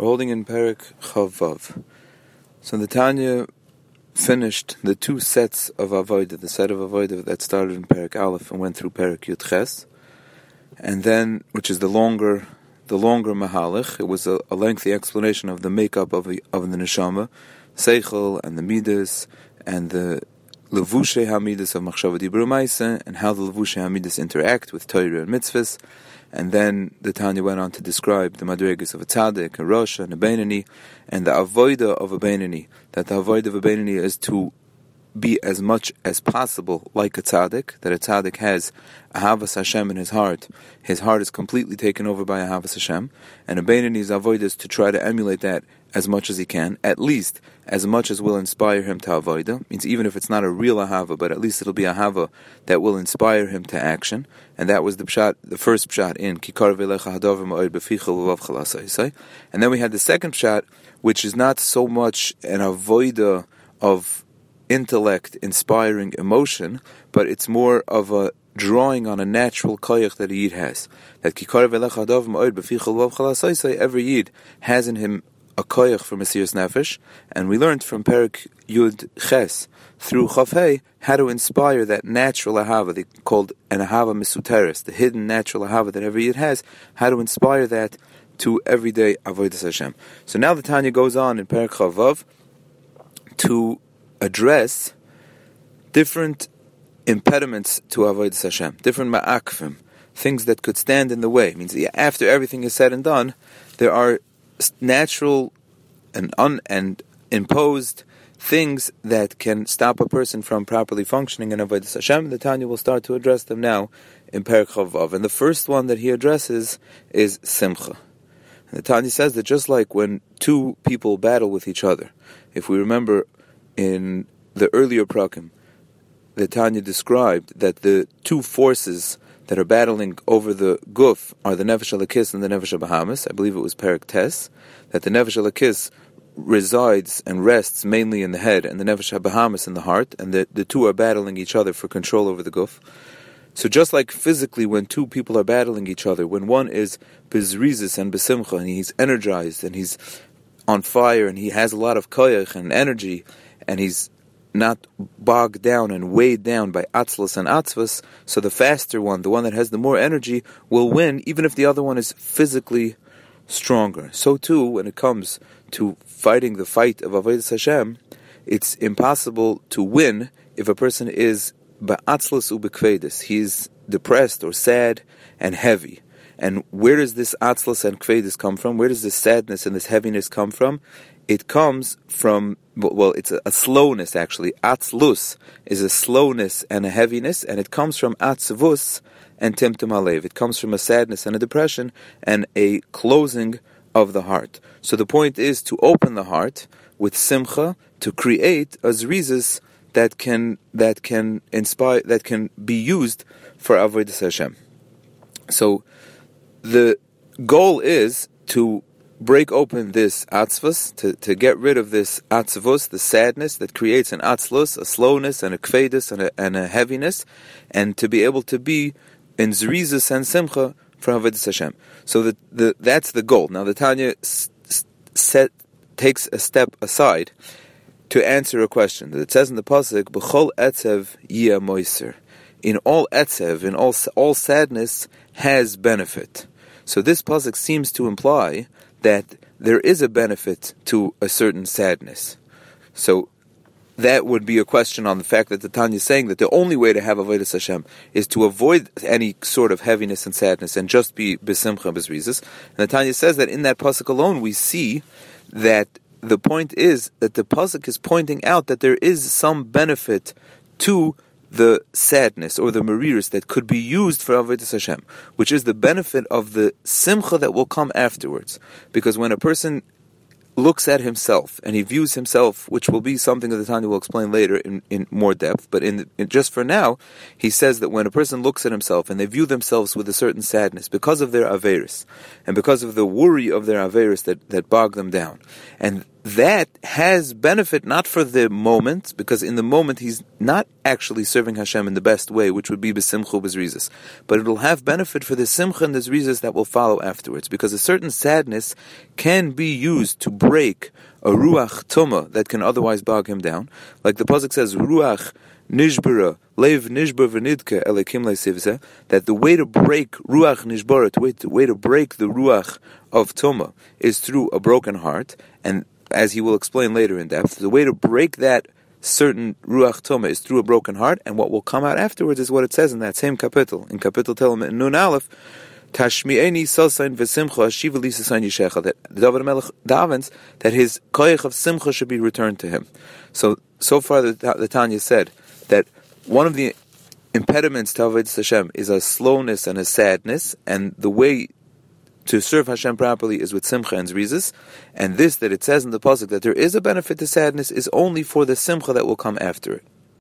We're holding in Perik Chavav. So the Tanya finished the two sets of Avodah, the set of Avodah that started in Perik Aleph and went through Perik Yud Ches, and then, which is the longer, the longer Mahalich. It was a, a lengthy explanation of the makeup of the, of the Neshama, Seichel and the Midas, and the Levushe Hamidus of Machshava Dibur and how the Levushe Hamidus interact with Torah and Mitzvahs, and then the Tanya went on to describe the Madrigas of a Tzaddik, a Rosh, and a Beinani, and the Avoida of a Beinani. That the Avoida of a Beinani is to be as much as possible like a tzaddik, that a tzaddik has Ahavas Hashem in his heart. His heart is completely taken over by Ahavas Hashem, and a Beinani's avoid is to try to emulate that as much as he can, at least as much as will inspire him to avoida. Means even if it's not a real ahava, but at least it'll be ahava that will inspire him to action. And that was the pshat, the first pshat in Kikar And then we had the second pshat, which is not so much an avoida of intellect inspiring emotion, but it's more of a drawing on a natural koyach that a yid has. That every yid has in him a koyach for Mesias Nefesh, and we learned from Perik Yud Ches through Chafei how to inspire that natural ahava, they called an ahava misuteris, the hidden natural ahava that every yid has, how to inspire that to everyday avodas Hashem. So now the Tanya goes on in Perik Chavav to address different impediments to avoid Hashem, different ma'akvim, things that could stand in the way. It means after everything is said and done, there are natural and un and imposed things that can stop a person from properly functioning in avodas Hashem. The Tanya will start to address them now in Perik And the first one that he addresses is Simcha. And the Tanya says that just like when two people battle with each other, if we remember in the earlier prakim, the Tanya described that the two forces that are battling over the guf are the Nefesh Alakis and the Nefesh Bahamas. I believe it was Perik Tes, that the Nefesh Alakis resides and rests mainly in the head and the Nefesh Bahamas in the heart, and the, the two are battling each other for control over the guf. So just like physically, when two people are battling each other, when one is bezrizis and besimcha, and he's energized and he's on fire and he has a lot of koyach and energy, and he's not bogged down and weighed down by atzlas and atzvas, so the faster one, the one that has the more energy, will win, even if the other one is physically stronger. So too, when it comes to fighting the fight of avodas Hashem, it's impossible to win if a person is ba'atzlas ubekvedis. He's depressed or sad and heavy. And where does this atzlas and kvedis come from? Where does this sadness and this heaviness come from? It comes from well, it's a, a, slowness actually. Atzlus is a slowness and a heaviness, and it comes from atzvus and timtum alev. It comes from a sadness and a depression and a closing of the heart. So the point is to open the heart with simcha to create a zrizis that can that can inspire that can be used for avodas Hashem. So the goal is to break open this atzvus, to, to get rid of this atzvus, the sadness that creates an atzlus, a slowness and a kvedus and a, and a heaviness, and to be able to be in zrizus and simcha for Havadas Hashem. So the, the, that's the goal. Now the Tanya set, takes a step aside to answer a question that it says in the pasuk, "B'chol etzev yia moiser." In all etzev, in all all sadness, has benefit. So this pasuk seems to imply that there is a benefit to a certain sadness. So that would be a question on the fact that the Tanya is saying that the only way to have avodas Hashem is to avoid any sort of heaviness and sadness and just be besimcha bezrizas. And the Tanya says that in that pasuk alone we see that the point is that the pasuk is pointing out that there is some benefit to the sadness or the mariris that could be used for Avodah Hashem, which is the benefit of the simcha that will come afterwards. Because when a person looks at himself and he views himself, which will be something that the Tanya will explain later in, in more depth, but in, in, just for now, he says that when a person looks at himself and they view themselves with a certain sadness because of their averis and because of the worry of their averis that, that bog them down, and that has benefit not for the moment, because in the moment he's not actually serving Hashem in the best way, which would be besimchu bezrizis, but it'll have benefit for the simcha and the zrizis that will follow afterwards, because a certain sadness can be used to break a ruach tuma that can otherwise bog him down, like the pasuk says, ruach nishbara lev nishbar v'nidke elekim le'sivze, that the way to break ruach nishbara, the way to break the ruach of tuma, is through a broken heart, and as he will explain later in depth, the way to break that certain ruach toma is through a broken heart, and what will come out afterwards is what it says in that same kapitel, in kapitel Telem Nun Aleph, Tashmi'eni sosain v'simcha shiva lisasain yishecha, that David Melech davens that his koyach of simcha should be returned to him. So, so far the, the Tanya said that one of the impediments to Avodah Hashem is a slowness and a sadness, and the way to serve Hashem properly is with simcha and zrizis, and this that it says in the pasuk that there is a benefit to sadness is only for the simcha that will come after it.